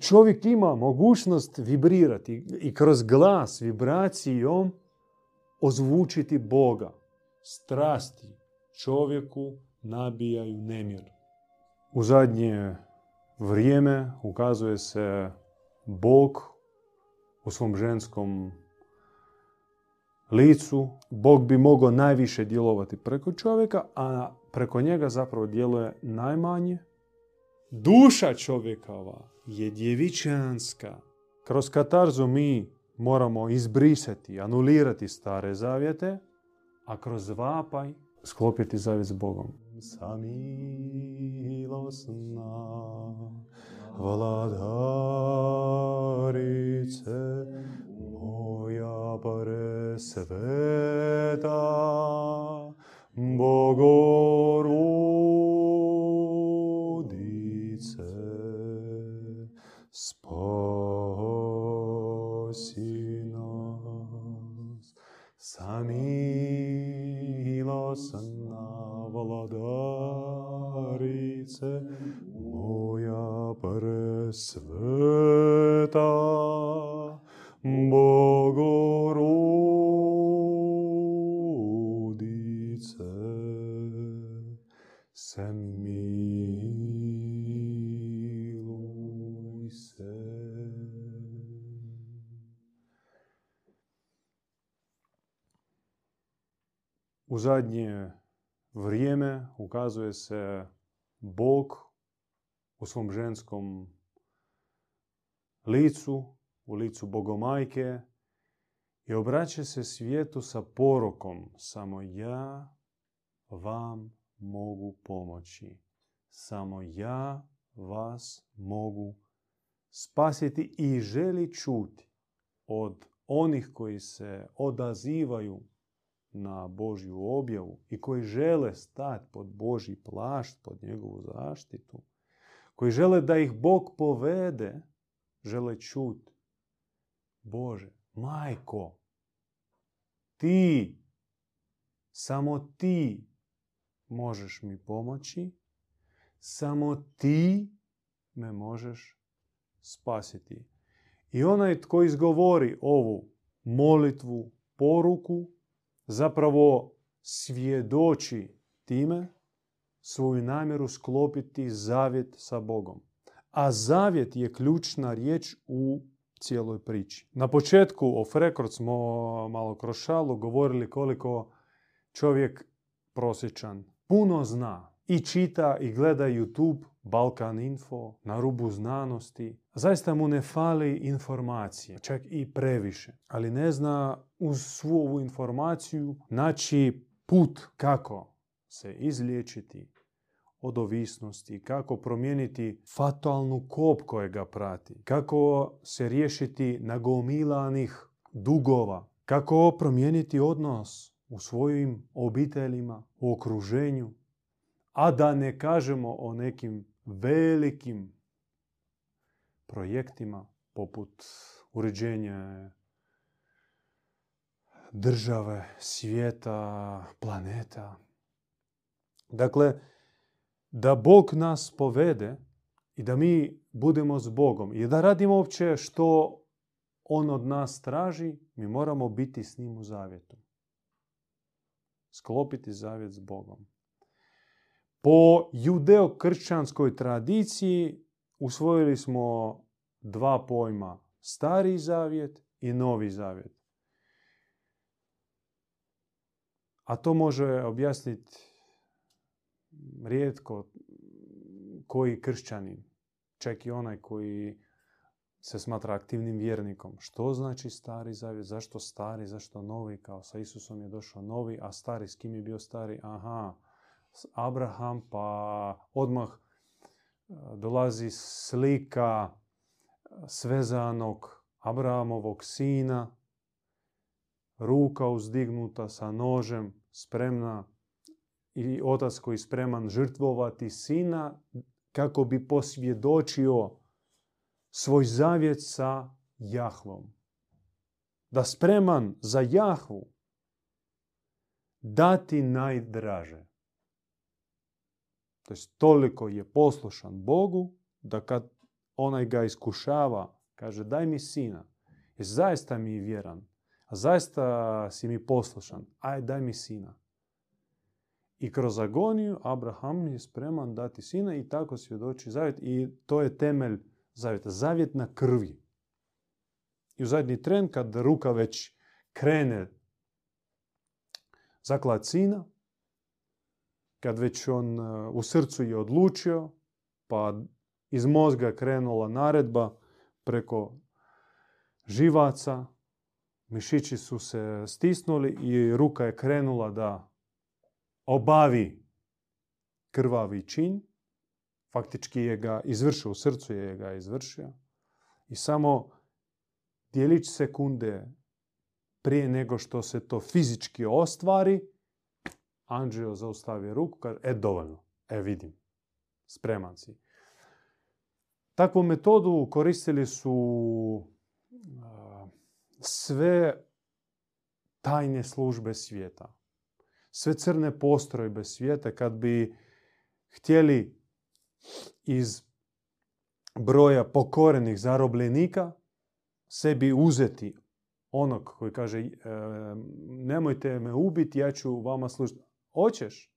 Čovjek ima mogućnost vibrirati i kroz glas, vibracijom ozvučiti Boga. Strasti čovjeku nabijaju nemir. U zadnje vrijeme ukazuje se Bog u svom ženskom licu. Bog bi mogao najviše djelovati preko čovjeka, a preko njega zapravo djeluje najmanje. Duša čovjekova je djevičanska. Kroz katarzu mi moramo izbrisati, anulirati stare zavjete, a kroz vapaj sklopiti zavjet s Bogom. Samilosna vladarice moja presveta Bogorodice presveta Bogorodice se miluj se. U zadnje vrijeme ukazuje se Bog u svom ženskom licu, u licu Bogomajke i obraća se svijetu sa porokom. Samo ja vam mogu pomoći. Samo ja vas mogu spasiti i želi čuti od onih koji se odazivaju na Božju objavu i koji žele stati pod Božji plašt, pod njegovu zaštitu, koji žele da ih Bog povede, žele čuti. Bože, majko, ti, samo ti možeš mi pomoći, samo ti me možeš spasiti. I onaj tko izgovori ovu molitvu, poruku, zapravo svjedoči time svoju namjeru sklopiti zavjet sa Bogom. A zavjet je ključna riječ u cijeloj priči. Na početku o Frekord smo malo kroz šalu govorili koliko čovjek prosječan puno zna i čita i gleda YouTube, Balkan Info, na rubu znanosti. Zaista mu ne fali informacije, čak i previše. Ali ne zna uz svu ovu informaciju naći put kako se izliječiti od ovisnosti, kako promijeniti fatalnu kop koja ga prati, kako se riješiti nagomilanih dugova, kako promijeniti odnos u svojim obiteljima, u okruženju, a da ne kažemo o nekim velikim projektima poput uređenja države, svijeta, planeta. Dakle, da Bog nas povede i da mi budemo s Bogom i da radimo uopće što On od nas traži, mi moramo biti s njim u zavjetu. Sklopiti zavjet s Bogom. Po judeo-kršćanskoj tradiciji usvojili smo dva pojma. Stari zavjet i novi zavjet. A to može objasniti rijetko koji kršćanin, čak i onaj koji se smatra aktivnim vjernikom. Što znači stari zavjet? Zašto stari? Zašto novi? Kao sa Isusom je došao novi, a stari s kim je bio stari? Aha, Abraham, pa odmah e, dolazi slika svezanog Abrahamovog sina, ruka uzdignuta sa nožem, spremna i otac koji je spreman žrtvovati sina kako bi posvjedočio svoj zavjet sa Jahvom. Da spreman za Jahvu dati najdraže. To toliko je poslušan Bogu da kad onaj ga iskušava, kaže daj mi sina, jer zaista mi je vjeran, a zaista si mi poslušan, aj daj mi sina. I kroz agoniju Abraham je spreman dati sina i tako svjedoči zavjet i to je temelj zavjeta. Zavjet na krvi. I u zadnji tren kad ruka već krene zaklad sina, kad već on e, u srcu je odlučio, pa iz mozga krenula naredba preko živaca, mišići su se stisnuli i ruka je krenula da obavi krvavi čin, faktički je ga izvršio, u srcu je ga izvršio i samo dijelić sekunde prije nego što se to fizički ostvari, Anđeo zaustavi ruku, kaže, e, dovoljno, e, vidim, spreman si. Takvu metodu koristili su sve tajne službe svijeta. Sve crne postrojbe svijeta kad bi htjeli iz broja pokorenih zarobljenika sebi uzeti onog koji kaže e, nemojte me ubiti, ja ću vama služiti. Hoćeš?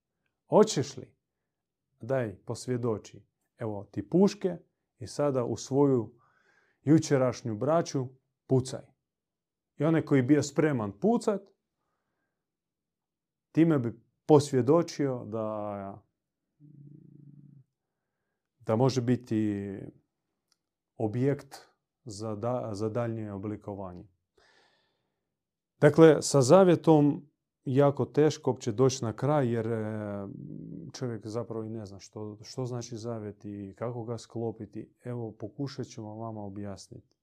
Hoćeš li? Daj, posvjedoči. Evo ti puške i sada u svoju jučerašnju braću pucaj. I onaj koji bio spreman pucat, time bi posvjedočio da, da može biti objekt za, da, za daljnje oblikovanje. Dakle, sa zavjetom jako teško uopće doći na kraj jer e, čovjek zapravo i ne zna što, što znači zavjet i kako ga sklopiti. Evo, pokušat ćemo vama objasniti.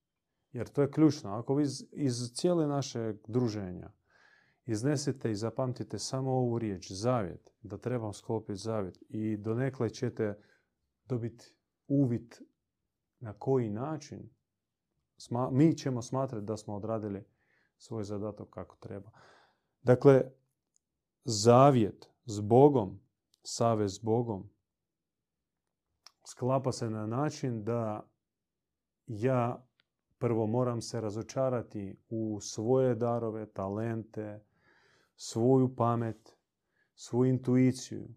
Jer to je ključno. Ako vi iz, iz cijele naše druženja iznesete i zapamtite samo ovu riječ, zavjet, da trebam sklopiti zavjet i donekle ćete dobiti uvid na koji način mi ćemo smatrati da smo odradili svoj zadatak kako treba. Dakle, zavjet s Bogom, savez s Bogom, sklapa se na način da ja prvo moram se razočarati u svoje darove, talente, svoju pamet, svoju intuiciju.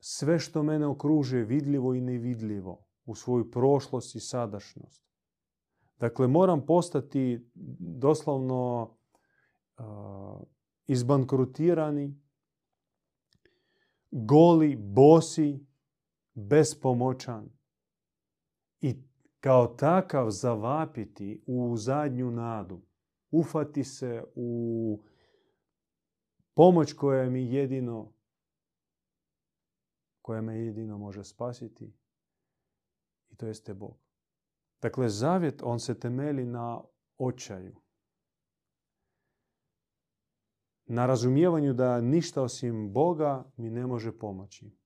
Sve što mene okružuje vidljivo i nevidljivo u svoju prošlost i sadašnjost. Dakle, moram postati doslovno uh, izbankrutirani, goli, bosi, bespomoćan i kao takav zavapiti u zadnju nadu, ufati se u pomoć koja mi jedino koja me jedino može spasiti i to jeste Bog. Dakle, zavjet, on se temeli na očaju. Na razumijevanju da ništa osim Boga mi ne može pomoći.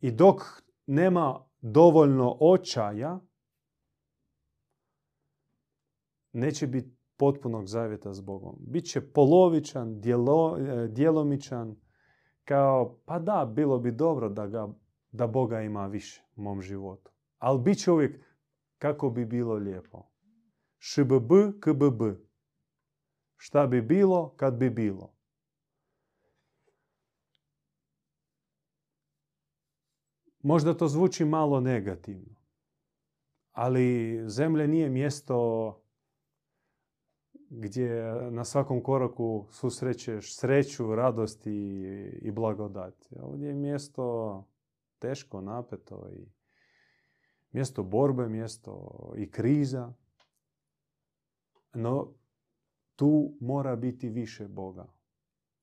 I dok nema dovoljno očaja, neće biti potpunog zavjeta s Bogom. Biće polovičan, djelo, e, djelomičan, kao pa da, bilo bi dobro da, ga, da Boga ima više u mom životu. Ali bit će uvijek kako bi bilo lijepo. ŠBB, KBB. Šta bi bilo kad bi bilo. Možda to zvuči malo negativno, ali zemlja nije mjesto gdje na svakom koraku susrećeš sreću, radost i, i blagodat. Ovdje je mjesto teško, napeto i mjesto borbe, mjesto i kriza. No, tu mora biti više Boga.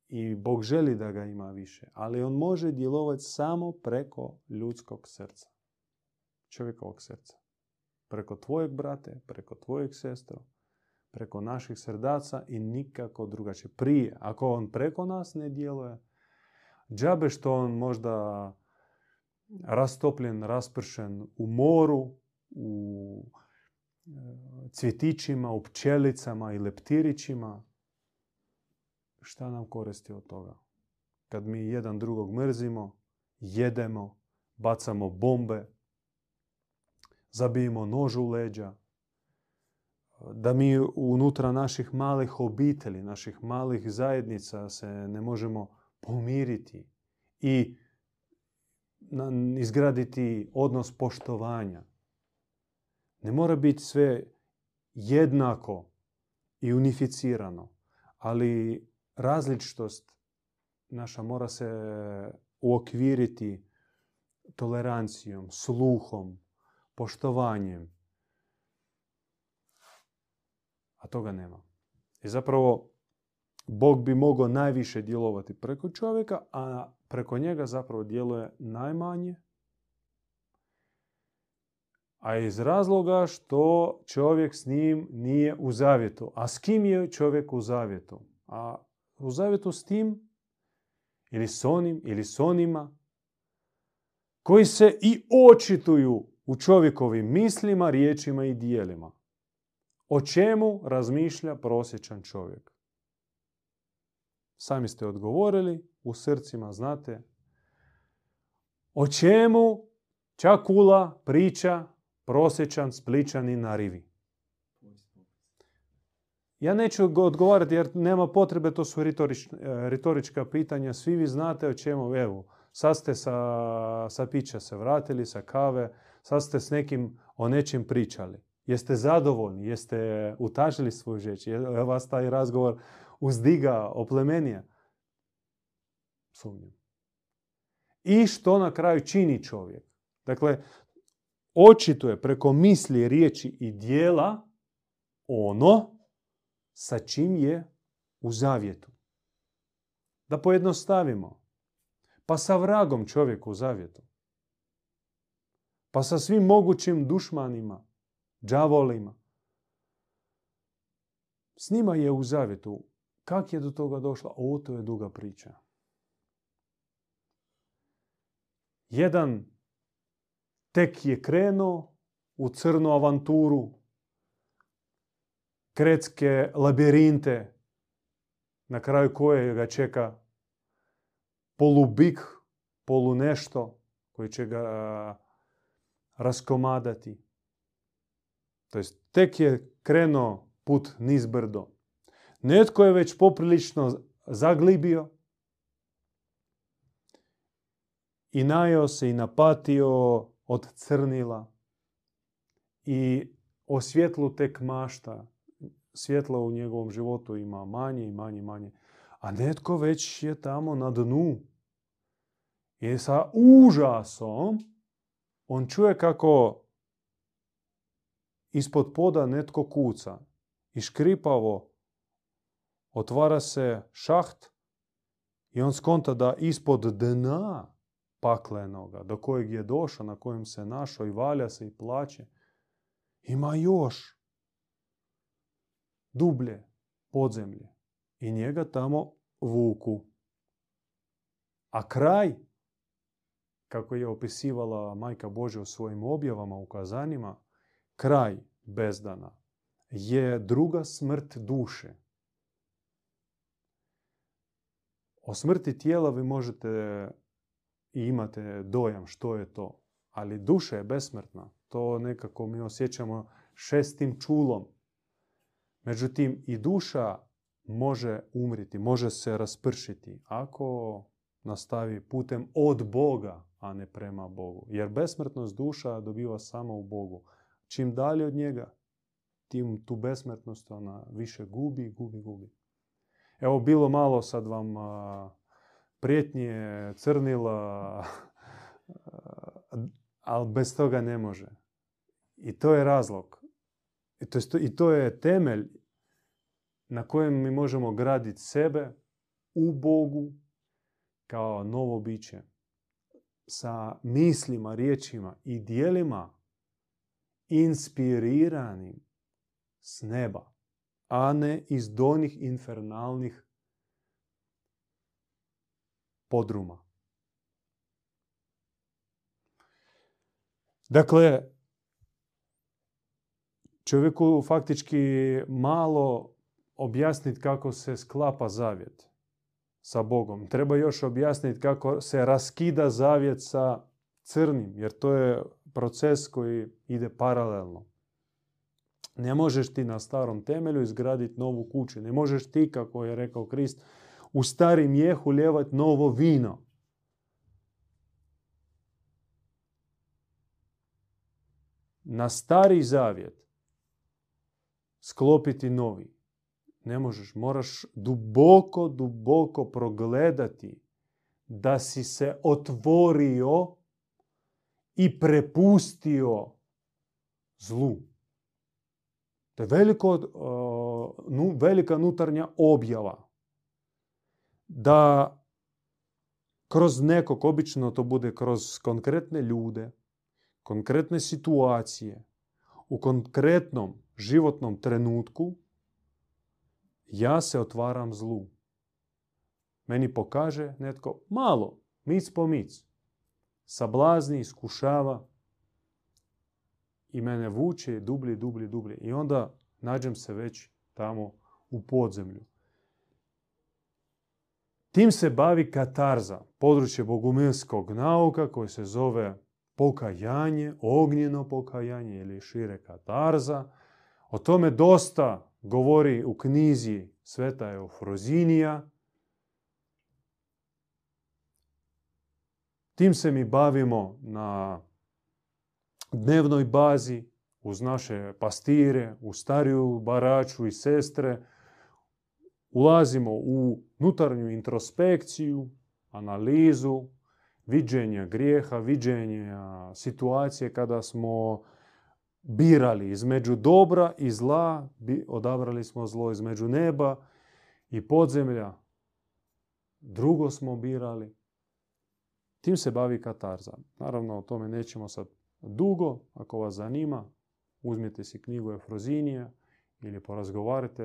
I Bog želi da ga ima više, ali on može djelovati samo preko ljudskog srca. Čovjekovog srca. Preko tvojeg brate, preko tvojeg sestra, preko naših srdaca i nikako drugačije. Prije, ako on preko nas ne djeluje, džabe što on možda rastopljen, raspršen u moru, u e, cvjetićima, u pčelicama i leptirićima, šta nam koristi od toga? Kad mi jedan drugog mrzimo, jedemo, bacamo bombe, zabijemo nož u leđa, da mi unutra naših malih obitelji, naših malih zajednica se ne možemo pomiriti i izgraditi odnos poštovanja. Ne mora biti sve jednako i unificirano, ali različitost naša mora se uokviriti tolerancijom, sluhom, poštovanjem. A toga nema. I zapravo Bog bi mogao najviše djelovati preko čovjeka, a preko njega zapravo djeluje najmanje. A iz razloga što čovjek s njim nije u zavjetu. A s kim je čovjek u zavjetu? A u zavjetu s tim ili s onim ili s onima koji se i očituju u čovjekovim mislima, riječima i dijelima. O čemu razmišlja prosječan čovjek? Sami ste odgovorili, u srcima znate. O čemu čakula priča prosječan spličani na rivi? Ja neću odgovarati jer nema potrebe, to su retorička pitanja. Svi vi znate o čemu, evo, sad ste sa, sa pića se vratili, sa kave, sad ste s nekim o nečem pričali. Jeste zadovoljni, jeste utažili svoju žeć, je vas taj razgovor uzdiga, oplemenija? Sumnjam. I što na kraju čini čovjek? Dakle, očito je preko misli, riječi i dijela ono sa čim je u zavjetu. Da pojednostavimo. Pa sa vragom čovjek u zavjetu. Pa sa svim mogućim dušmanima, džavolima. S njima je u zavjetu. Kak je do toga došla? O, to je duga priča. Jedan tek je krenuo u crnu avanturu, kretske labirinte, na kraju koje ga čeka polubik, polu nešto koji će ga raskomadati. To jest, tek je krenuo put nizbrdo. Netko je već poprilično zaglibio i se i napatio od crnila i o svjetlu tek mašta. Svjetla u njegovom životu ima manje i manje i manje. A netko već je tamo na dnu. I sa užasom on čuje kako ispod poda netko kuca. I škripavo otvara se šaht i on skonta da ispod dna paklenoga, do kojeg je došao, na kojem se našao i valja se i plaće, ima još dublje podzemlje i njega tamo vuku. A kraj, kako je opisivala Majka Božja u svojim objavama, ukazanjima, kraj bezdana je druga smrt duše. O smrti tijela vi možete i imate dojam što je to. Ali duša je besmrtna. To nekako mi osjećamo šestim čulom. Međutim, i duša može umriti, može se raspršiti ako nastavi putem od Boga, a ne prema Bogu. Jer besmrtnost duša dobiva samo u Bogu. Čim dalje od njega, tim tu besmrtnost ona više gubi, gubi, gubi. Evo bilo malo sad vam prijetnje, crnila, ali bez toga ne može. I to je razlog. I to, I to je temelj na kojem mi možemo graditi sebe u Bogu kao novo biće sa mislima, riječima i dijelima inspiriranim s neba, a ne iz donih infernalnih podruma. Dakle, čovjeku faktički malo objasniti kako se sklapa zavjet sa Bogom. Treba još objasniti kako se raskida zavjet sa crnim, jer to je proces koji ide paralelno. Ne možeš ti na starom temelju izgraditi novu kuću. Ne možeš ti, kako je rekao Krist, u stari mjeh uljevati novo vino. Na stari zavjet sklopiti novi. Ne možeš, moraš duboko, duboko progledati da si se otvorio i prepustio zlu. To je veliko, velika nutarnja objava. Da kroz nekog, obično to bude kroz konkretne ljude, konkretne situacije, u konkretnom životnom trenutku, ja se otvaram zlu. Meni pokaže netko malo, mic po mic. Sablazni, iskušava i mene vuče dublje, dublje, dublje. I onda nađem se već tamo u podzemlju. Tim se bavi katarza, područje bogumilskog nauka koje se zove pokajanje, ognjeno pokajanje ili šire katarza. O tome dosta govori u knjizi Sveta Eufrozinija. Tim se mi bavimo na dnevnoj bazi uz naše pastire, u stariju baraču i sestre. Ulazimo u nutarnju introspekciju, analizu, viđenja grijeha, viđenja situacije kada smo birali između dobra i zla, odabrali smo zlo između neba i podzemlja. Drugo smo birali. Tim se bavi katarza. Naravno, o tome nećemo sad dugo. Ako vas zanima, uzmite si knjigu Efrozinija ili porazgovarajte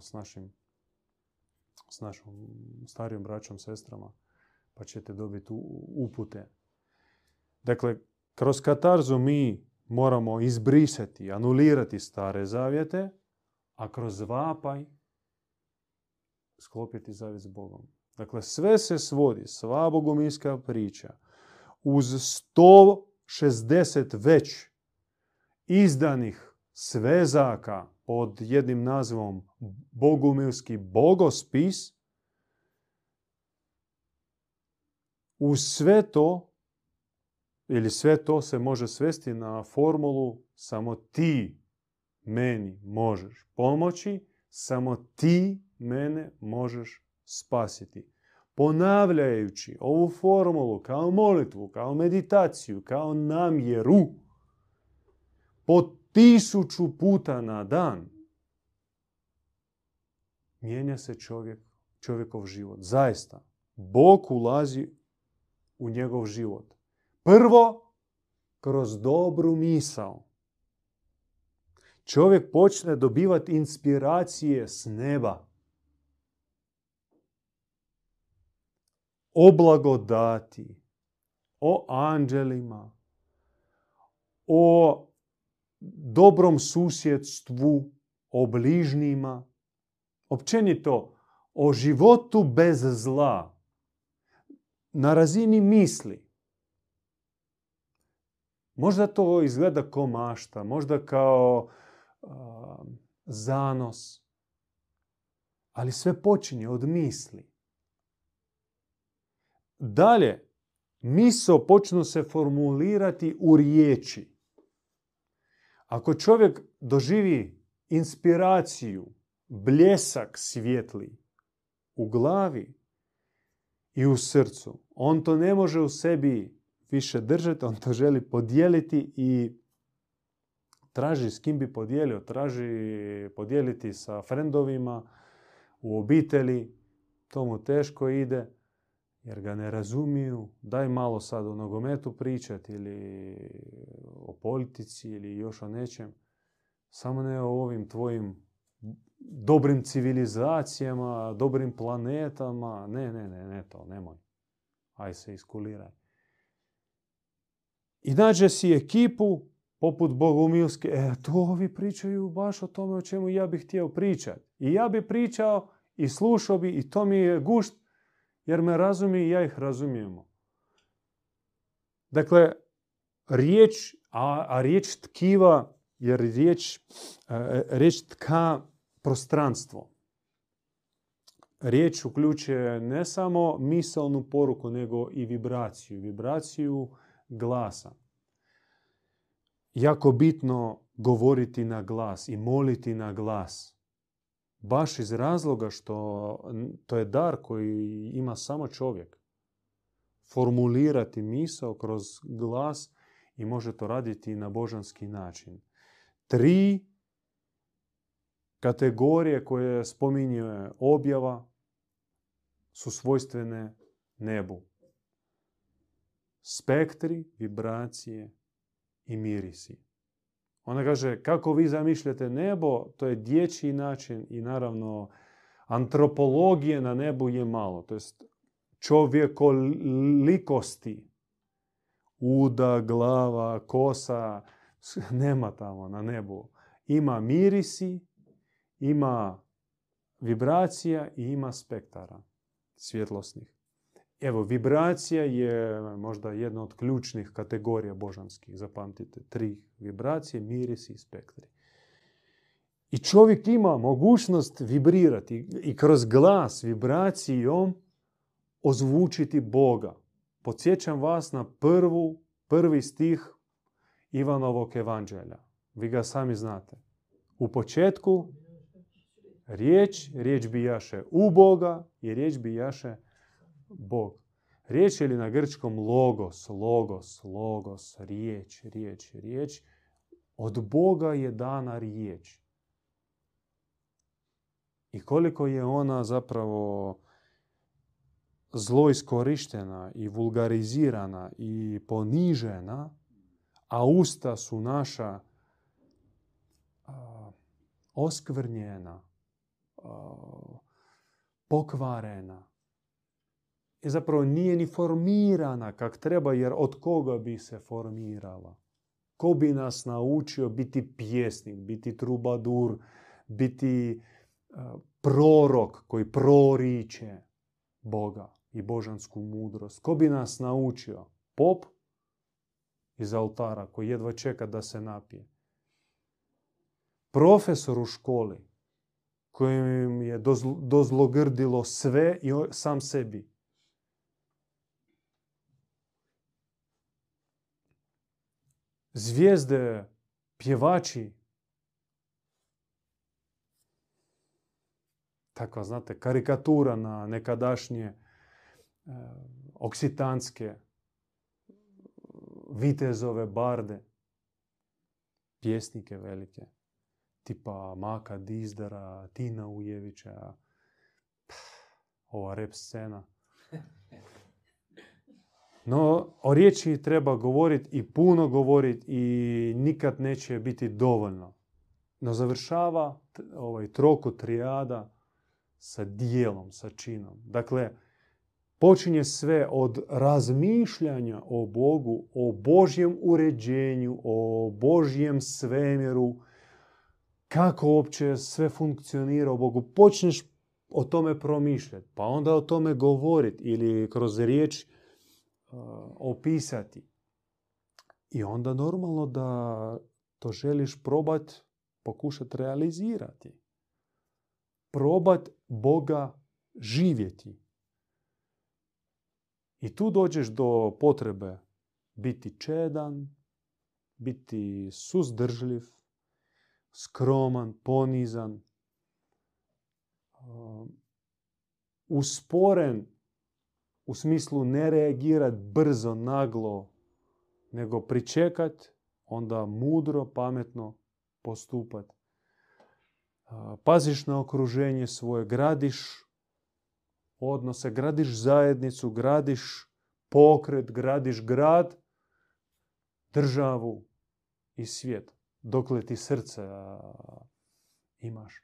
s našim s našom starijom braćom, sestrama, pa ćete dobiti upute. Dakle, kroz katarzu mi moramo izbrisati, anulirati stare zavjete, a kroz vapaj sklopiti zavjet s Bogom. Dakle, sve se svodi, sva bogominska priča, uz 160 već izdanih svezaka pod jednim nazivom bogumilski bogospis, uz sve to ili sve to se može svesti na formulu samo ti meni možeš pomoći, samo ti mene možeš spasiti. Ponavljajući ovu formulu kao molitvu, kao meditaciju, kao namjeru, po tisuću puta na dan, mijenja se čovjek, čovjekov život. Zaista, Bog ulazi u njegov život. Prvo, kroz dobru misao. Čovjek počne dobivati inspiracije s neba. O blagodati, o anđelima, o dobrom susjedstvu, o bližnjima, općenito o životu bez zla, na razini misli. Možda to izgleda kao mašta, možda kao zanos, ali sve počinje od misli. Dalje, miso počnu se formulirati u riječi. Ako čovjek doživi inspiraciju, bljesak svjetli u glavi i u srcu, on to ne može u sebi više držati, on to želi podijeliti i traži s kim bi podijelio. Traži podijeliti sa frendovima, u obitelji. To mu teško ide jer ga ne razumiju. Daj malo sad o nogometu pričati ili o politici ili još o nečem. Samo ne o ovim tvojim dobrim civilizacijama, dobrim planetama. Ne, ne, ne, ne to, nemoj. Aj se iskuliraj. I nađe si ekipu poput Bogumilske. E, to ovi pričaju baš o tome o čemu ja bih htio pričati. I ja bi pričao i slušao bi i to mi je gušt jer me razumije i ja ih razumijemo. Dakle, riječ, a, a riječ tkiva, jer riječ, e, riječ tka prostranstvo. Riječ uključuje ne samo misalnu poruku, nego i vibraciju. Vibraciju glasa. Jako bitno govoriti na glas i moliti na glas. Baš iz razloga što to je dar koji ima samo čovjek. Formulirati misao kroz glas i može to raditi na božanski način. Tri kategorije koje spominje objava su svojstvene nebu. Spektri, vibracije i mirisi. Ona kaže, kako vi zamišljate nebo, to je dječji način i naravno antropologije na nebu je malo. To jest čovjekolikosti, uda, glava, kosa, nema tamo na nebu. Ima mirisi, ima vibracija i ima spektara svjetlosnih. Evo, vibracija je možda jedna od ključnih kategorija božanskih. Zapamtite, tri vibracije, mirisi i spektri. I čovjek ima mogućnost vibrirati i kroz glas vibracijom ozvučiti Boga. Podsjećam vas na prvu, prvi stih Ivanovog evanđelja. Vi ga sami znate. U početku riječ, riječ bijaše u Boga i riječ bijaše Bog. Riječ ili na grčkom logos, logos, logos, riječ, riječ, riječ. Od Boga je dana riječ. I koliko je ona zapravo zlo iskorištena i vulgarizirana i ponižena, a usta su naša oskvrnjena, pokvarena, i zapravo nije ni formirana kak treba, jer od koga bi se formirala? Ko bi nas naučio biti pjesnik, biti trubadur, biti uh, prorok koji proriče Boga i božansku mudrost? Ko bi nas naučio? Pop iz altara koji jedva čeka da se napije. Profesor u školi kojim je dozlogrdilo sve i sam sebi. Zvijezde, pjevači. Znate, karikatura na nekadašnje e, oksitanske vitezove barde, pjesnike velike, tipa Maka Dizdara, Tina Ujevića, ova rep scena. No, o riječi treba govoriti i puno govoriti i nikad neće biti dovoljno. No završava ovaj troku trijada sa dijelom, sa činom. Dakle, počinje sve od razmišljanja o Bogu, o Božjem uređenju, o Božjem svemiru, kako uopće sve funkcionira u Bogu. Počneš o tome promišljati, pa onda o tome govoriti ili kroz riječ opisati. I onda normalno da to želiš probat, pokušati realizirati. Probat Boga živjeti. I tu dođeš do potrebe biti čedan, biti suzdržljiv, skroman, ponizan, usporen u smislu ne reagirat brzo, naglo, nego pričekat, onda mudro, pametno postupat. Paziš na okruženje svoje, gradiš odnose, gradiš zajednicu, gradiš pokret, gradiš grad, državu i svijet. Dokle ti srce imaš.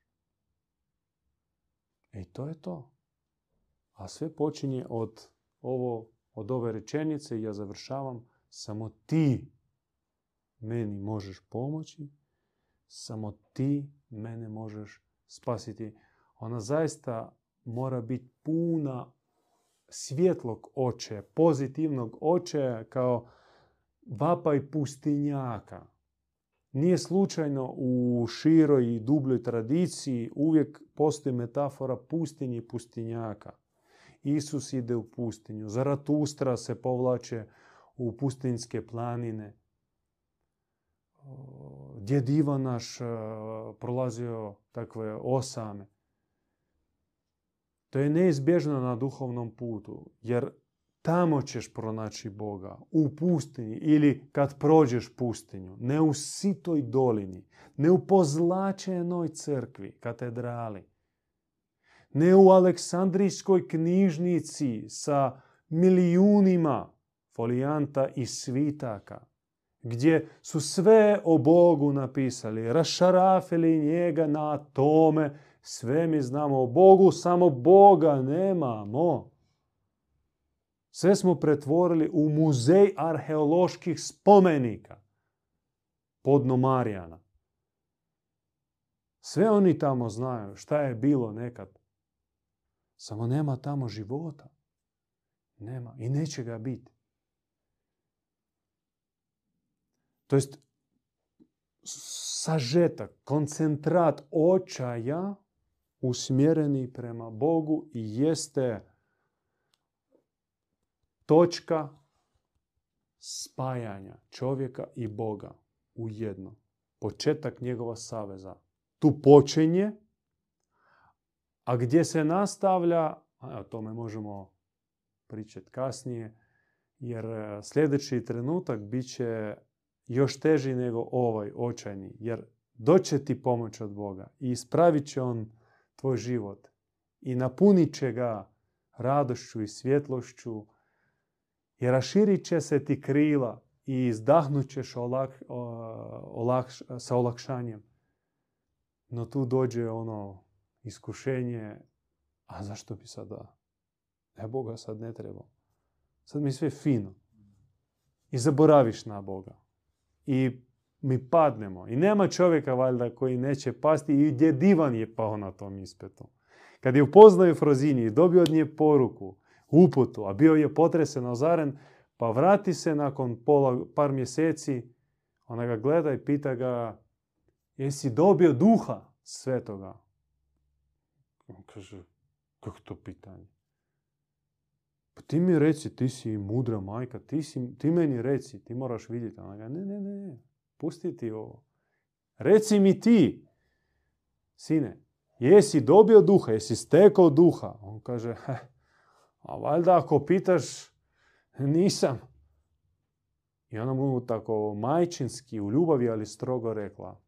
I to je to. A sve počinje od ovo, od ove rečenice i ja završavam. Samo ti meni možeš pomoći, samo ti mene možeš spasiti. Ona zaista mora biti puna svjetlog oče, pozitivnog oče, kao vapaj pustinjaka. Nije slučajno u široj i dubljoj tradiciji uvijek postoji metafora pustinji i pustinjaka. Isus ide u pustinju, Zaratustra se povlače u pustinjske planine. Djed Ivan naš prolazio takve osame. To je neizbježno na duhovnom putu, jer tamo ćeš pronaći Boga, u pustinji ili kad prođeš pustinju, ne u sitoj dolini, ne u pozlačenoj crkvi, katedrali, ne u Aleksandrijskoj knjižnici sa milijunima folijanta i svitaka, gdje su sve o Bogu napisali, rašarafili njega na atome, sve mi znamo o Bogu, samo Boga nemamo. Sve smo pretvorili u muzej arheoloških spomenika podno Marijana. Sve oni tamo znaju šta je bilo nekad. Samo nema tamo života. Nema i neće ga biti. To jest sažetak, koncentrat očaja usmjereni prema Bogu i jeste točka spajanja čovjeka i Boga u jedno. Početak njegova saveza. Tu počinje, a gdje se nastavlja, o tome možemo pričati kasnije, jer e, sljedeći trenutak bit će još teži nego ovaj očajni, jer doće ti pomoć od Boga i ispravit će On tvoj život i napunit će ga radošću i svjetlošću i raširit će se ti krila i izdahnut ćeš sa olakšanjem. No tu dođe ono iskušenje, a zašto bi sada? Ne, Boga sad ne treba. Sad mi sve fino. I zaboraviš na Boga. I mi padnemo. I nema čovjeka valjda koji neće pasti i gdje divan je pao na tom ispetu. Kad je upoznao Frozini i dobio od nje poruku, uputu, a bio je potresen, ozaren, pa vrati se nakon pola, par mjeseci, ona ga gleda i pita ga, jesi dobio duha svetoga? On kaže, kako to pitanje? Pa ti mi reci, ti si mudra majka, ti, si, ti meni reci, ti moraš vidjeti. Ona ga, ne, ne, ne, pusti ti ovo. Reci mi ti, sine, jesi dobio duha, jesi stekao duha? On kaže, a valjda ako pitaš, nisam. I ona mu tako majčinski, u ljubavi, ali strogo rekla,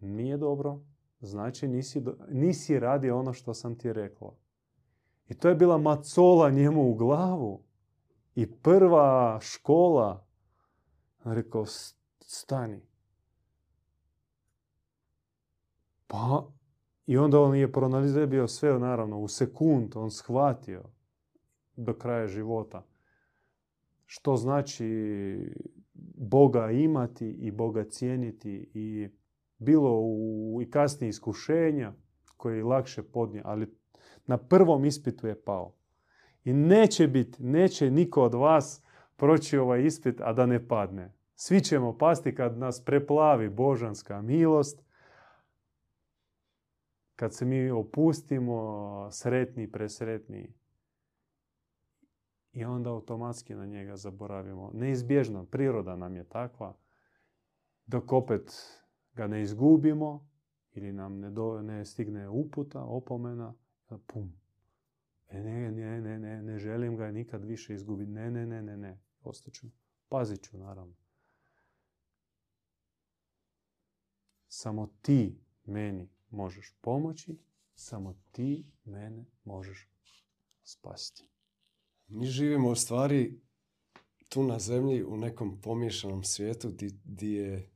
nije dobro, znači nisi, nisi radi ono što sam ti rekla. I to je bila macola njemu u glavu. I prva škola, rekao, stani. Pa, i onda on je proanalizirao sve, naravno, u sekund, on shvatio do kraja života. Što znači Boga imati i Boga cijeniti i bilo u i kasnije iskušenja koje je lakše podnije, ali na prvom ispitu je pao. I neće biti, neće niko od vas proći ovaj ispit, a da ne padne. Svi ćemo pasti kad nas preplavi božanska milost, kad se mi opustimo sretni, presretni i onda automatski na njega zaboravimo. Neizbježno, priroda nam je takva, dok opet ga ne izgubimo ili nam ne, ne stigne uputa, opomena, pum. E, ne, ne, ne, ne, ne želim ga nikad više izgubiti. Ne, ne, ne, ne, ne. Ostaću. Pazit ću, naravno. Samo ti meni možeš pomoći, samo ti mene možeš spasiti. Mi živimo u stvari tu na zemlji u nekom pomješanom svijetu gdje je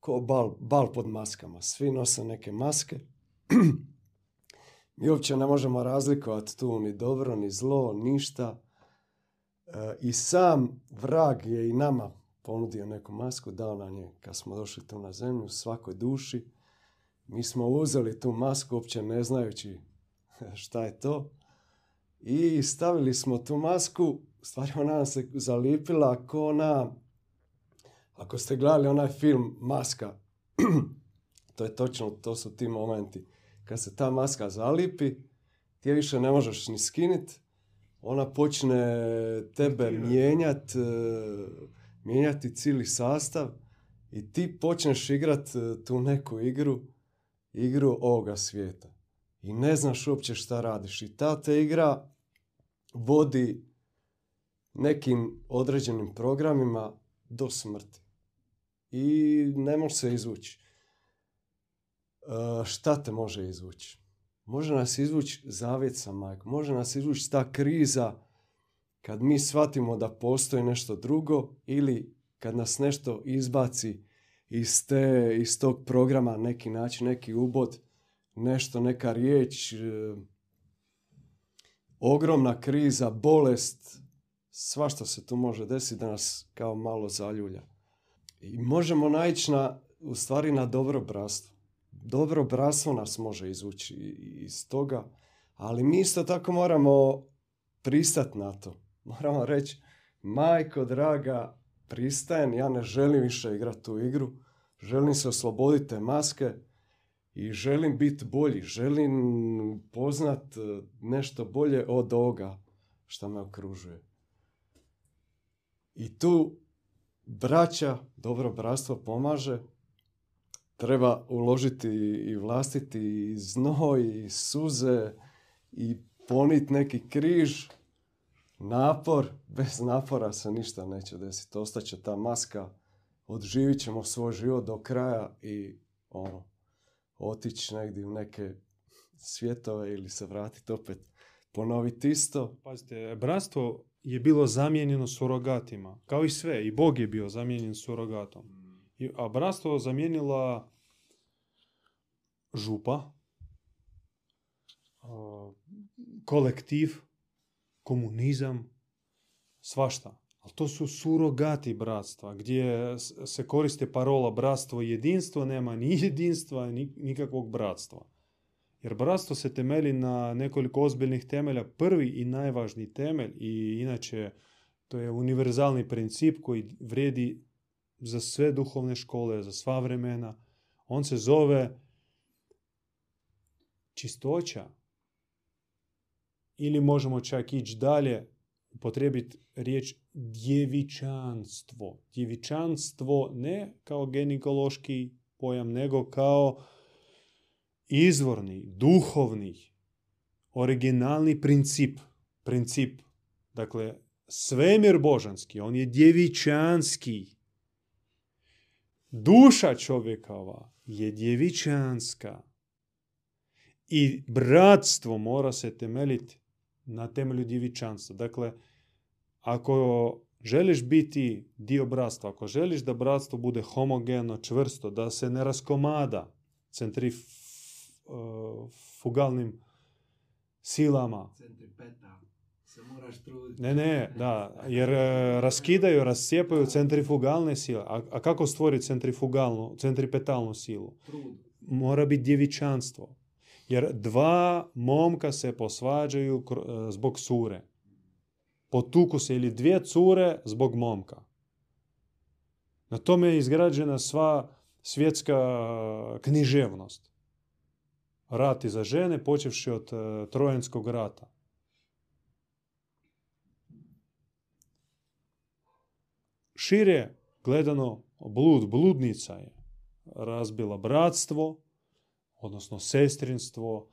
ko bal, bal pod maskama. Svi nose neke maske. Mi uopće ne možemo razlikovati tu ni dobro, ni zlo, ništa. E, I sam vrag je i nama ponudio neku masku, dao nam je kad smo došli tu na zemlju, svakoj duši. Mi smo uzeli tu masku uopće ne znajući šta je to i stavili smo tu masku, stvari ona nam se zalipila ko na Ako ste gledali onaj film Maska, to je točno, to su ti momenti. Kad se ta maska zalipi, ti je više ne možeš ni skinit, ona počne tebe mijenjat, e, mijenjati cijeli sastav i ti počneš igrat e, tu neku igru, igru ovoga svijeta. I ne znaš uopće šta radiš. I ta te igra vodi nekim određenim programima do smrti. I ne može se izvući. E, šta te može izvući? Može nas izvući zavjet sa majkom. Može nas izvući ta kriza kad mi shvatimo da postoji nešto drugo ili kad nas nešto izbaci iz, te, iz tog programa neki način, neki ubod, nešto, neka riječ, e, ogromna kriza, bolest, svašta se tu može desiti da nas kao malo zaljulja. I možemo naići na, u stvari na dobro bratstvo. Dobro bratstvo nas može izvući iz toga, ali mi isto tako moramo pristati na to. Moramo reći, majko draga, pristajem, ja ne želim više igrati tu igru, želim se osloboditi te maske i želim biti bolji, želim poznat e, nešto bolje od ovoga što me okružuje. I tu braća, dobro bratstvo pomaže, treba uložiti i vlastiti i znoj, i suze, i ponit neki križ, napor, bez napora se ništa neće desiti. Ostaće ta maska, odživit ćemo svoj život do kraja i ono, otići negdje u neke svjetove ili se vratiti opet ponoviti isto. Pazite, bratstvo je bilo zamijenjeno surogatima. Kao i sve. I Bog je bio zamijenjen surogatom. A bratstvo zamijenila župa, kolektiv, komunizam, svašta. Ali to su surogati bratstva, gdje se koriste parola bratstvo i jedinstvo, nema ni jedinstva, ni nikakvog bratstva. Jer bratstvo se temelji na nekoliko ozbiljnih temelja. Prvi i najvažniji temelj i inače to je univerzalni princip koji vrijedi za sve duhovne škole, za sva vremena. On se zove čistoća. Ili možemo čak ići dalje, upotrijebiti riječ djevičanstvo. Djevičanstvo ne kao genikološki pojam, nego kao izvorni, duhovni, originalni princip. Princip. Dakle, svemir božanski, on je djevičanski. Duša čovjekova je djevičanska. I bratstvo mora se temeljiti na temelju djevičanstva. Dakle, ako želiš biti dio bratstva, ako želiš da bratstvo bude homogeno, čvrsto, da se ne raskomada centrifugalnim silama. Se moraš Ne, ne, da, jer e, raskidaju, rascijepaju centrifugalne sile. A, a kako stvoriti centrifugalnu, centripetalnu silu? Mora biti djevičanstvo. Jer dva momka se posvađaju e, zbog cure. Potuku se ili dvije cure zbog momka. Na tome je izgrađena sva svjetska književnost. Rati za žene, počevši od e, Trojanskog rata. Šire gledano, blud, bludnica je razbila bratstvo, odnosno sestrinstvo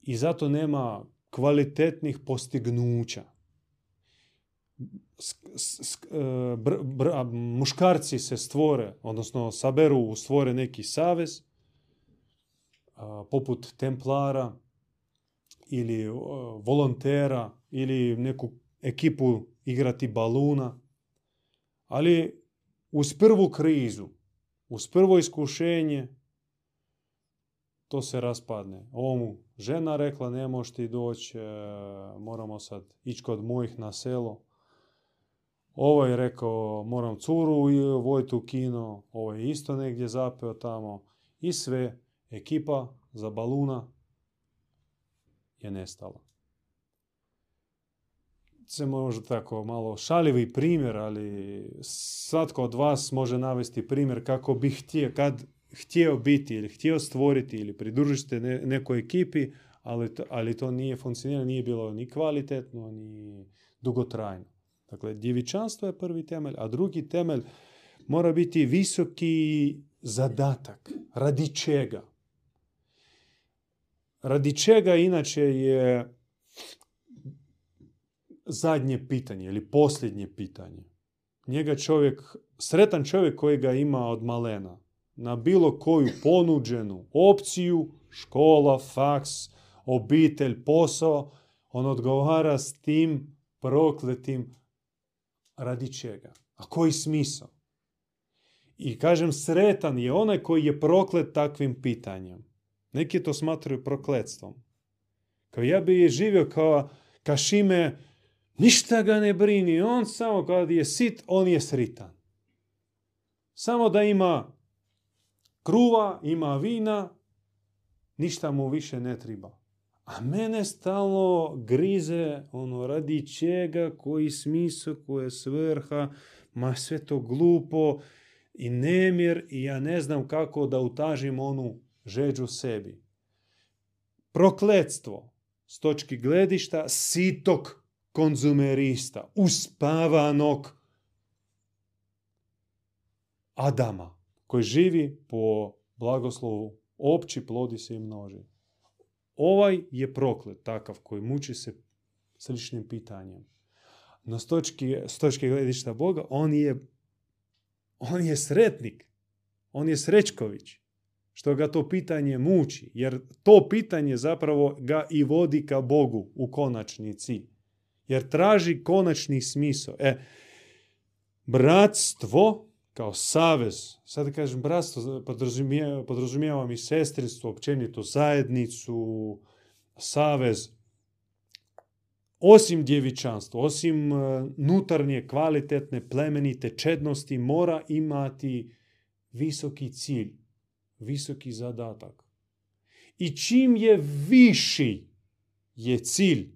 i zato nema kvalitetnih postignuća. E, muškarci se stvore, odnosno saberu, stvore neki savez, poput templara ili volontera ili neku ekipu igrati baluna. Ali uz prvu krizu, uz prvo iskušenje, to se raspadne. Ovomu žena rekla ne možeš ti doći, moramo sad ići kod mojih na selo. Ovo je rekao moram curu i vojiti u kino, ovo je isto negdje zapeo tamo. I sve, ekipa za baluna je nestala. se možda tako malo šaljivi primjer, ali svatko od vas može navesti primjer kako bi htio, kad htio biti ili htio stvoriti ili pridružiti nekoj ekipi, ali to, ali to nije funkcioniralo, nije bilo ni kvalitetno, ni dugotrajno. Dakle, djevičanstvo je prvi temelj, a drugi temelj mora biti visoki zadatak. Radi čega? Radi čega inače je zadnje pitanje ili posljednje pitanje. Njega čovjek, sretan čovjek koji ga ima od malena, na bilo koju ponuđenu opciju, škola, faks, obitelj, posao, on odgovara s tim prokletim radi čega. A koji smisao? I kažem, sretan je onaj koji je proklet takvim pitanjem. Neki to smatraju prokletstvom. Kao ja bi živio kao Kašime, ništa ga ne brini, on samo kad je sit, on je sritan. Samo da ima kruva, ima vina, ništa mu više ne treba. A mene stalno grize ono radi čega, koji smisao, koja svrha, ma sve to glupo i nemir i ja ne znam kako da utažim onu žeđu sebi. Prokletstvo s točki gledišta sitog konzumerista, uspavanog Adama, koji živi po blagoslovu opći plodi se i množi. Ovaj je proklet takav koji muči se sličnim pitanjem. No s točki, s točke gledišta Boga, on je, on je sretnik. On je Srećković. Što ga to pitanje muči. Jer to pitanje zapravo ga i vodi ka Bogu u konačnici. Jer traži konačni smisao. E, bratstvo kao savez, sad kažem bratstvo, podrazumijevam i sestrinstvo, općenito zajednicu, savez, osim djevičanstva, osim e, nutarnje, kvalitetne, plemenite čednosti, mora imati visoki cilj, visoki zadatak. I čim je viši je cilj,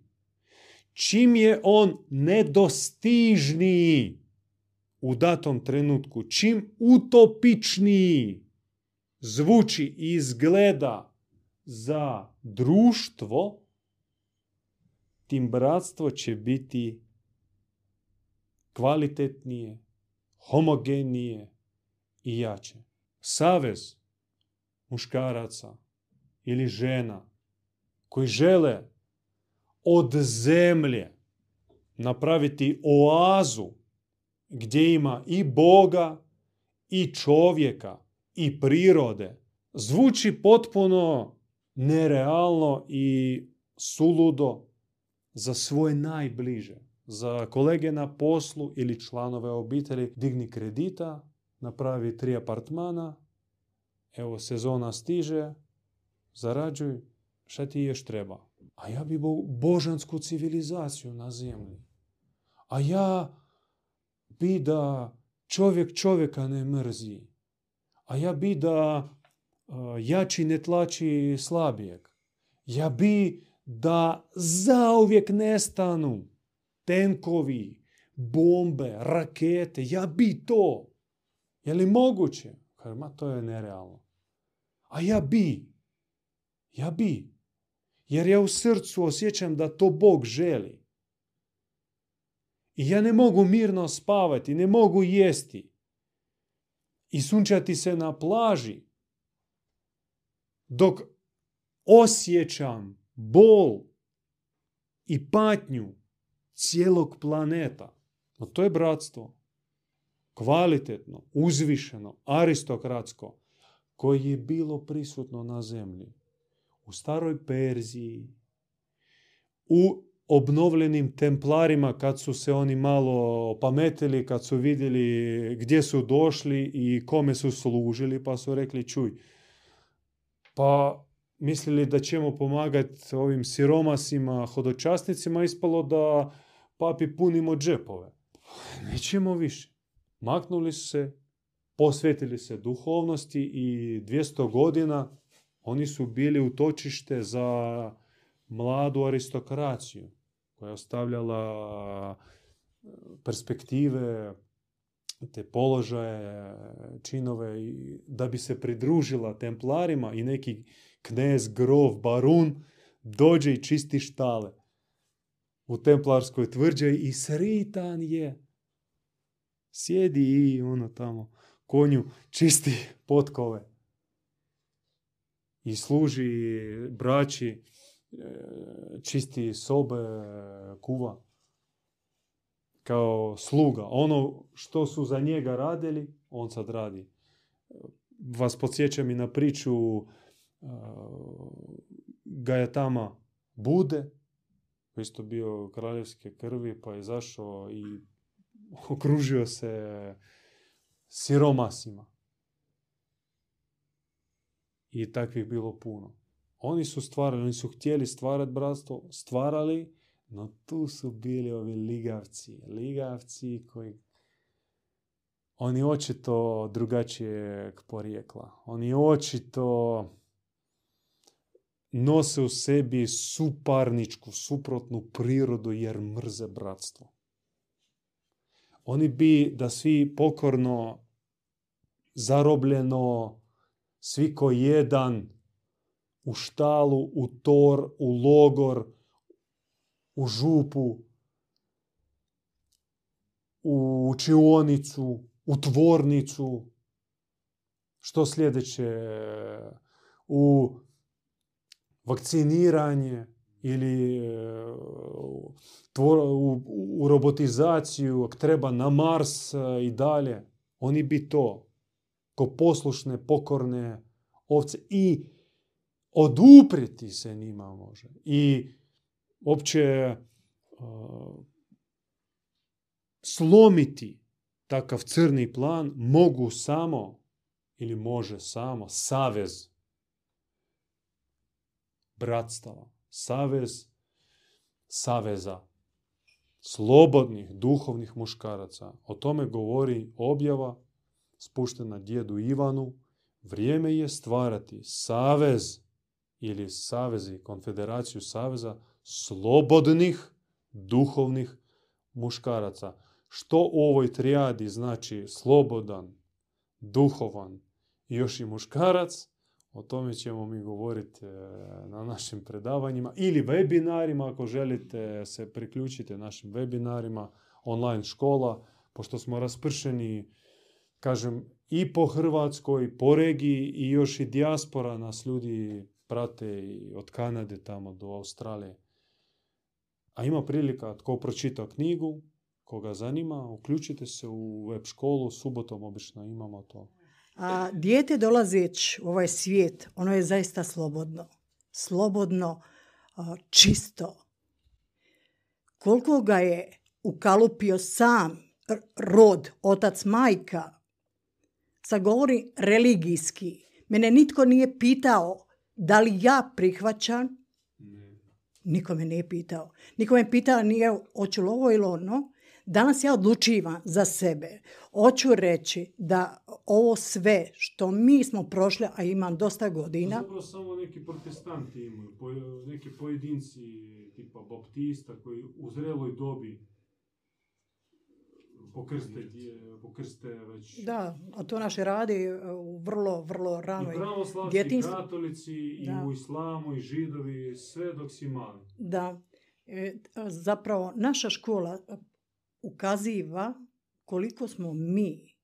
čim je on nedostižniji, u datom trenutku, čim utopičniji zvuči i izgleda za društvo, tim bratstvo će biti kvalitetnije, homogenije i jače. Savez muškaraca ili žena koji žele od zemlje napraviti oazu gdje ima i Boga, i čovjeka, i prirode, zvuči potpuno nerealno i suludo za svoje najbliže. Za kolege na poslu ili članove obitelji digni kredita, napravi tri apartmana, evo sezona stiže, zarađuj, šta ti još treba? A ja bi božansku civilizaciju na zemlji. A ja bi da čovjek čovjeka ne mrzi, a ja bi da jači ne tlači slabijeg. Ja bi da zauvijek nestanu tenkovi, bombe, rakete. Ja bi to. Je li moguće? Ma to je nerealno. A ja bi. Ja bi. Jer ja u srcu osjećam da to Bog želi. I ja ne mogu mirno spavati, ne mogu jesti i sunčati se na plaži dok osjećam bol i patnju cijelog planeta. No to je bratstvo. Kvalitetno, uzvišeno, aristokratsko, koje je bilo prisutno na zemlji. U staroj Perziji, u obnovljenim templarima kad su se oni malo pametili, kad su vidjeli gdje su došli i kome su služili, pa su rekli čuj, pa mislili da ćemo pomagati ovim siromasima, hodočasnicima, ispalo da papi punimo džepove. Nećemo više. Maknuli su se, posvetili se duhovnosti i 200 godina oni su bili utočište za mladu aristokraciju koja je ostavljala perspektive, te položaje, činove, da bi se pridružila templarima i neki knez, grov, barun, dođe i čisti štale u templarskoj tvrđavi i sritan je. Sjedi i ono tamo konju čisti potkove i služi braći, e, čisti sobe, kuva kao sluga. Ono što su za njega radili, on sad radi. Vas podsjećam i na priču uh, Gajatama Bude, koji isto bio kraljevske krvi, pa je zašao i okružio se siromasima. I takvih bilo puno. Oni su stvarali, oni su htjeli stvarati bratstvo, stvarali, no tu su bili ovi ligavci. Ligavci koji oni očito drugačijeg porijekla. Oni očito nose u sebi suparničku, suprotnu prirodu jer mrze bratstvo. Oni bi da svi pokorno, zarobljeno, svi ko jedan, u štalu, u tor, u logor, u župu, u učionicu, u tvornicu, što sljedeće, u vakciniranje ili u, robotizaciju, ako treba na Mars i dalje. Oni bi to, ko poslušne, pokorne ovce i oduprijeti se njima može. I opće slomiti takav crni plan mogu samo ili može samo savez bratstava, savez saveza slobodnih duhovnih muškaraca. O tome govori objava spuštena djedu Ivanu. Vrijeme je stvarati savez ili savezi, konfederaciju saveza slobodnih duhovnih muškaraca. Što u ovoj trijadi znači slobodan, duhovan i još i muškarac, o tome ćemo mi govoriti e, na našim predavanjima ili webinarima ako želite se priključiti našim webinarima, online škola, pošto smo raspršeni, kažem, i po Hrvatskoj, po regiji i još i dijaspora nas ljudi prate i od Kanade tamo do Australije. A ima prilika tko pročita knjigu, koga zanima, uključite se u web školu, subotom obično imamo to. A dijete dolazeći u ovaj svijet, ono je zaista slobodno. Slobodno, čisto. Koliko ga je ukalupio sam rod, otac, majka, sad govori religijski. Mene nitko nije pitao da li ja prihvaćam Niko me nije pitao. Niko me pitao nije li ovo ili ono. Danas ja odlučivam za sebe. Hoću reći da ovo sve što mi smo prošli, a imam dosta godina... Zapravo samo neki protestanti imaju, neki pojedinci tipa baptista koji u zreloj dobi pokrste, pokrste već... Da, a to naše radi e, u vrlo, vrlo ranoj I i katolici, i u islamu, i židovi, sve dok si mali. Da. E, zapravo, naša škola ukaziva koliko smo mi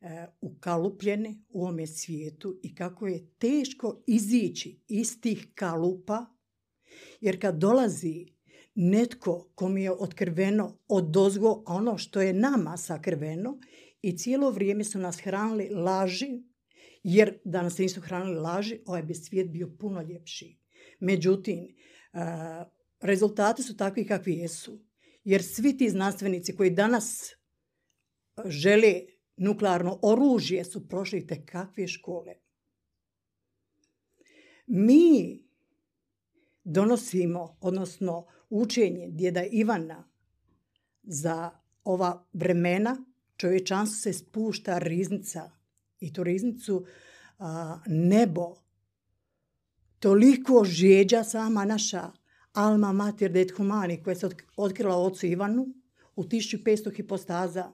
e, ukalupljeni u ovome svijetu i kako je teško izići iz tih kalupa, jer kad dolazi netko kom je otkrveno od dozgo ono što je nama sakrveno i cijelo vrijeme su nas hranili laži, jer da nas nisu hranili laži, ovaj bi svijet bio puno ljepši. Međutim, rezultati su takvi kakvi jesu. Jer svi ti znanstvenici koji danas žele nuklearno oružje su prošli te kakve škole. Mi donosimo, odnosno učenje djeda Ivana za ova vremena čovječanstvo se spušta riznica i tu riznicu nebo toliko žeđa sama naša Alma Mater de et Humani koja se otk- otkrila ocu Ivanu u 1500 hipostaza.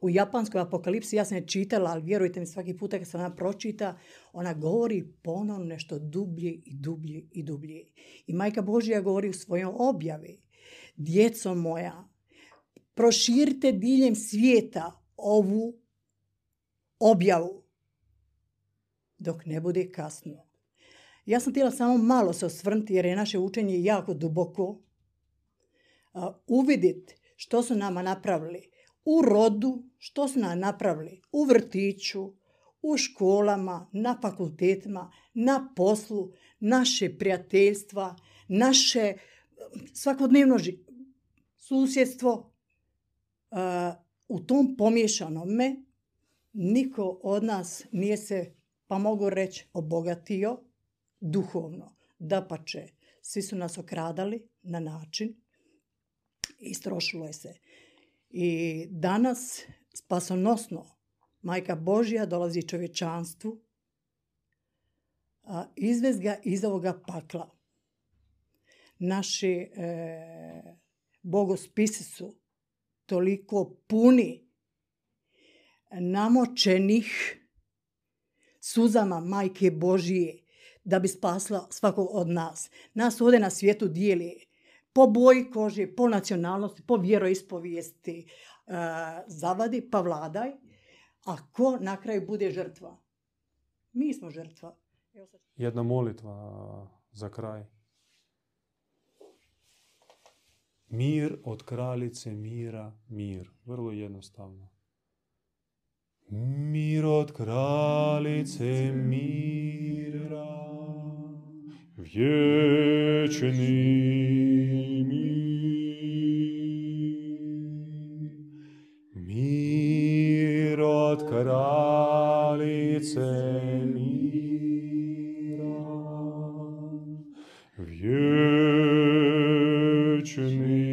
U japanskoj apokalipsi, ja sam je čitala, ali vjerujte mi svaki puta kad se ona pročita, ona govori ponovno nešto dublje i dublje i dublje. I Majka Božja govori u svojoj objavi. Djeco moja, proširite diljem svijeta ovu objavu dok ne bude kasno. Ja sam htjela samo malo se osvrnuti jer je naše učenje jako duboko. Uvidit što su nama napravili u rodu, što su nam napravili u vrtiću, u školama, na fakultetima, na poslu, naše prijateljstva, naše svakodnevno susjedstvo. U tom pomješanome niko od nas nije se, pa mogu reći, obogatio duhovno. Dapače, svi su nas okradali na način i istrošilo je se. I danas spasonosno Majka Božja dolazi čovječanstvu, a izvez ga iz ovoga pakla. Naši e, bogospisi su toliko puni namočenih suzama Majke Božije da bi spasla svakog od nas. Nas ovdje na svijetu dijeli po boji kože, po nacionalnosti, po vjeroispovijesti. E, zavadi pa vladaj, a ko na kraju bude žrtva? Mi smo žrtva. Jedna molitva za kraj. Mir od kraljice mira, mir. Vrlo jednostavno. Mir od kraljice mira, vječni mir. Mir od kraljice mira, vječni mir.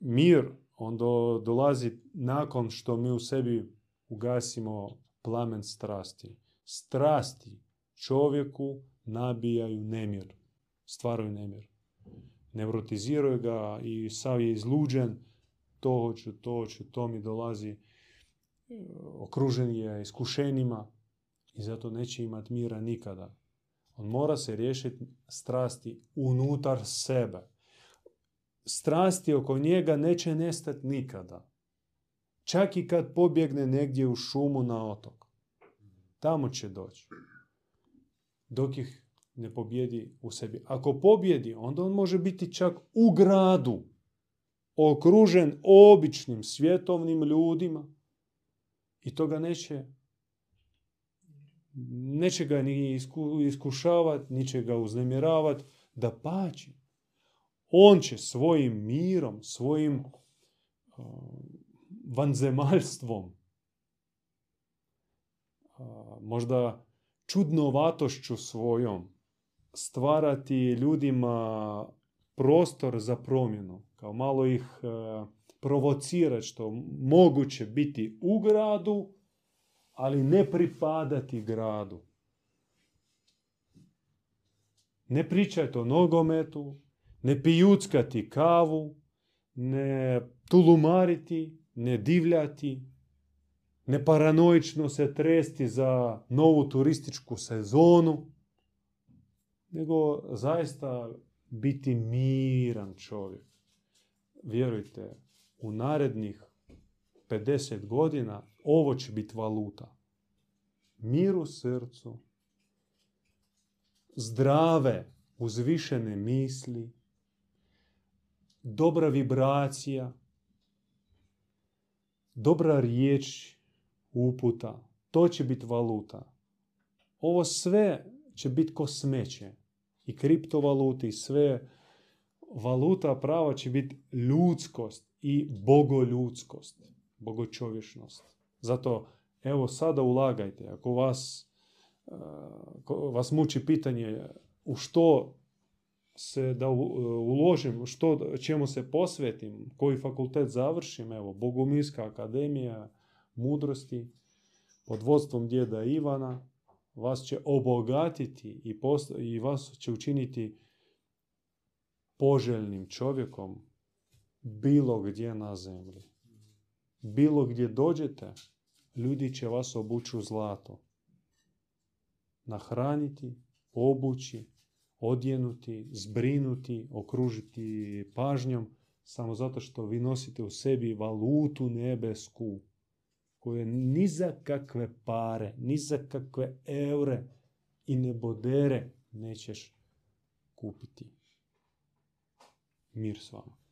Mir onda dolazi nakon što mi u sebi ugasimo plamen strasti. Strasti čovjeku nabijaju nemir, stvaraju nemir. Nevrotiziraju ga i sav je izluđen, to hoću, to hoću, to mi dolazi. Okružen je iskušenjima i zato neće imati mira nikada. On mora se riješiti strasti unutar sebe. Strasti oko njega neće nestati nikada. Čak i kad pobjegne negdje u šumu na otok. Tamo će doći. Dok ih ne pobjedi u sebi. Ako pobjedi, onda on može biti čak u gradu. Okružen običnim svjetovnim ljudima. I to ga neće neće ga ni isku, iskušavati, ni će ga uznemiravati, da pači. On će svojim mirom, svojim uh, vanzemaljstvom, možda čudnovatošću svojom, stvarati ljudima prostor za promjenu, kao malo ih uh, provocirati što moguće biti u gradu, ali ne pripadati gradu. Ne pričajte o nogometu, ne pijuckati kavu, ne tulumariti, ne divljati, ne paranoično se tresti za novu turističku sezonu, nego zaista biti miran čovjek. Vjerujte, u narednih 50 godina ovo će biti valuta. Mir u srcu, zdrave, uzvišene misli, dobra vibracija, dobra riječ, uputa. To će biti valuta. Ovo sve će biti ko smeće. I kriptovalute i sve valuta prava će biti ljudskost i bogoljudskost, bogočovječnost. Zato evo sada ulagajte. Ako vas, uh, vas muči pitanje u što se da u- uložim, što, čemu se posvetim, koji fakultet završim, evo, Bogumilska akademija mudrosti, pod vodstvom djeda Ivana vas će obogatiti i, post- i vas će učiniti poželjnim čovjekom bilo gdje na zemlji. Bilo gdje dođete, ljudi će vas obući u zlato. Nahraniti, obući, odjenuti, zbrinuti, okružiti pažnjom, samo zato što vi nosite u sebi valutu nebesku, koje ni za kakve pare, ni za kakve eure i nebodere nećeš kupiti. Mir s vama.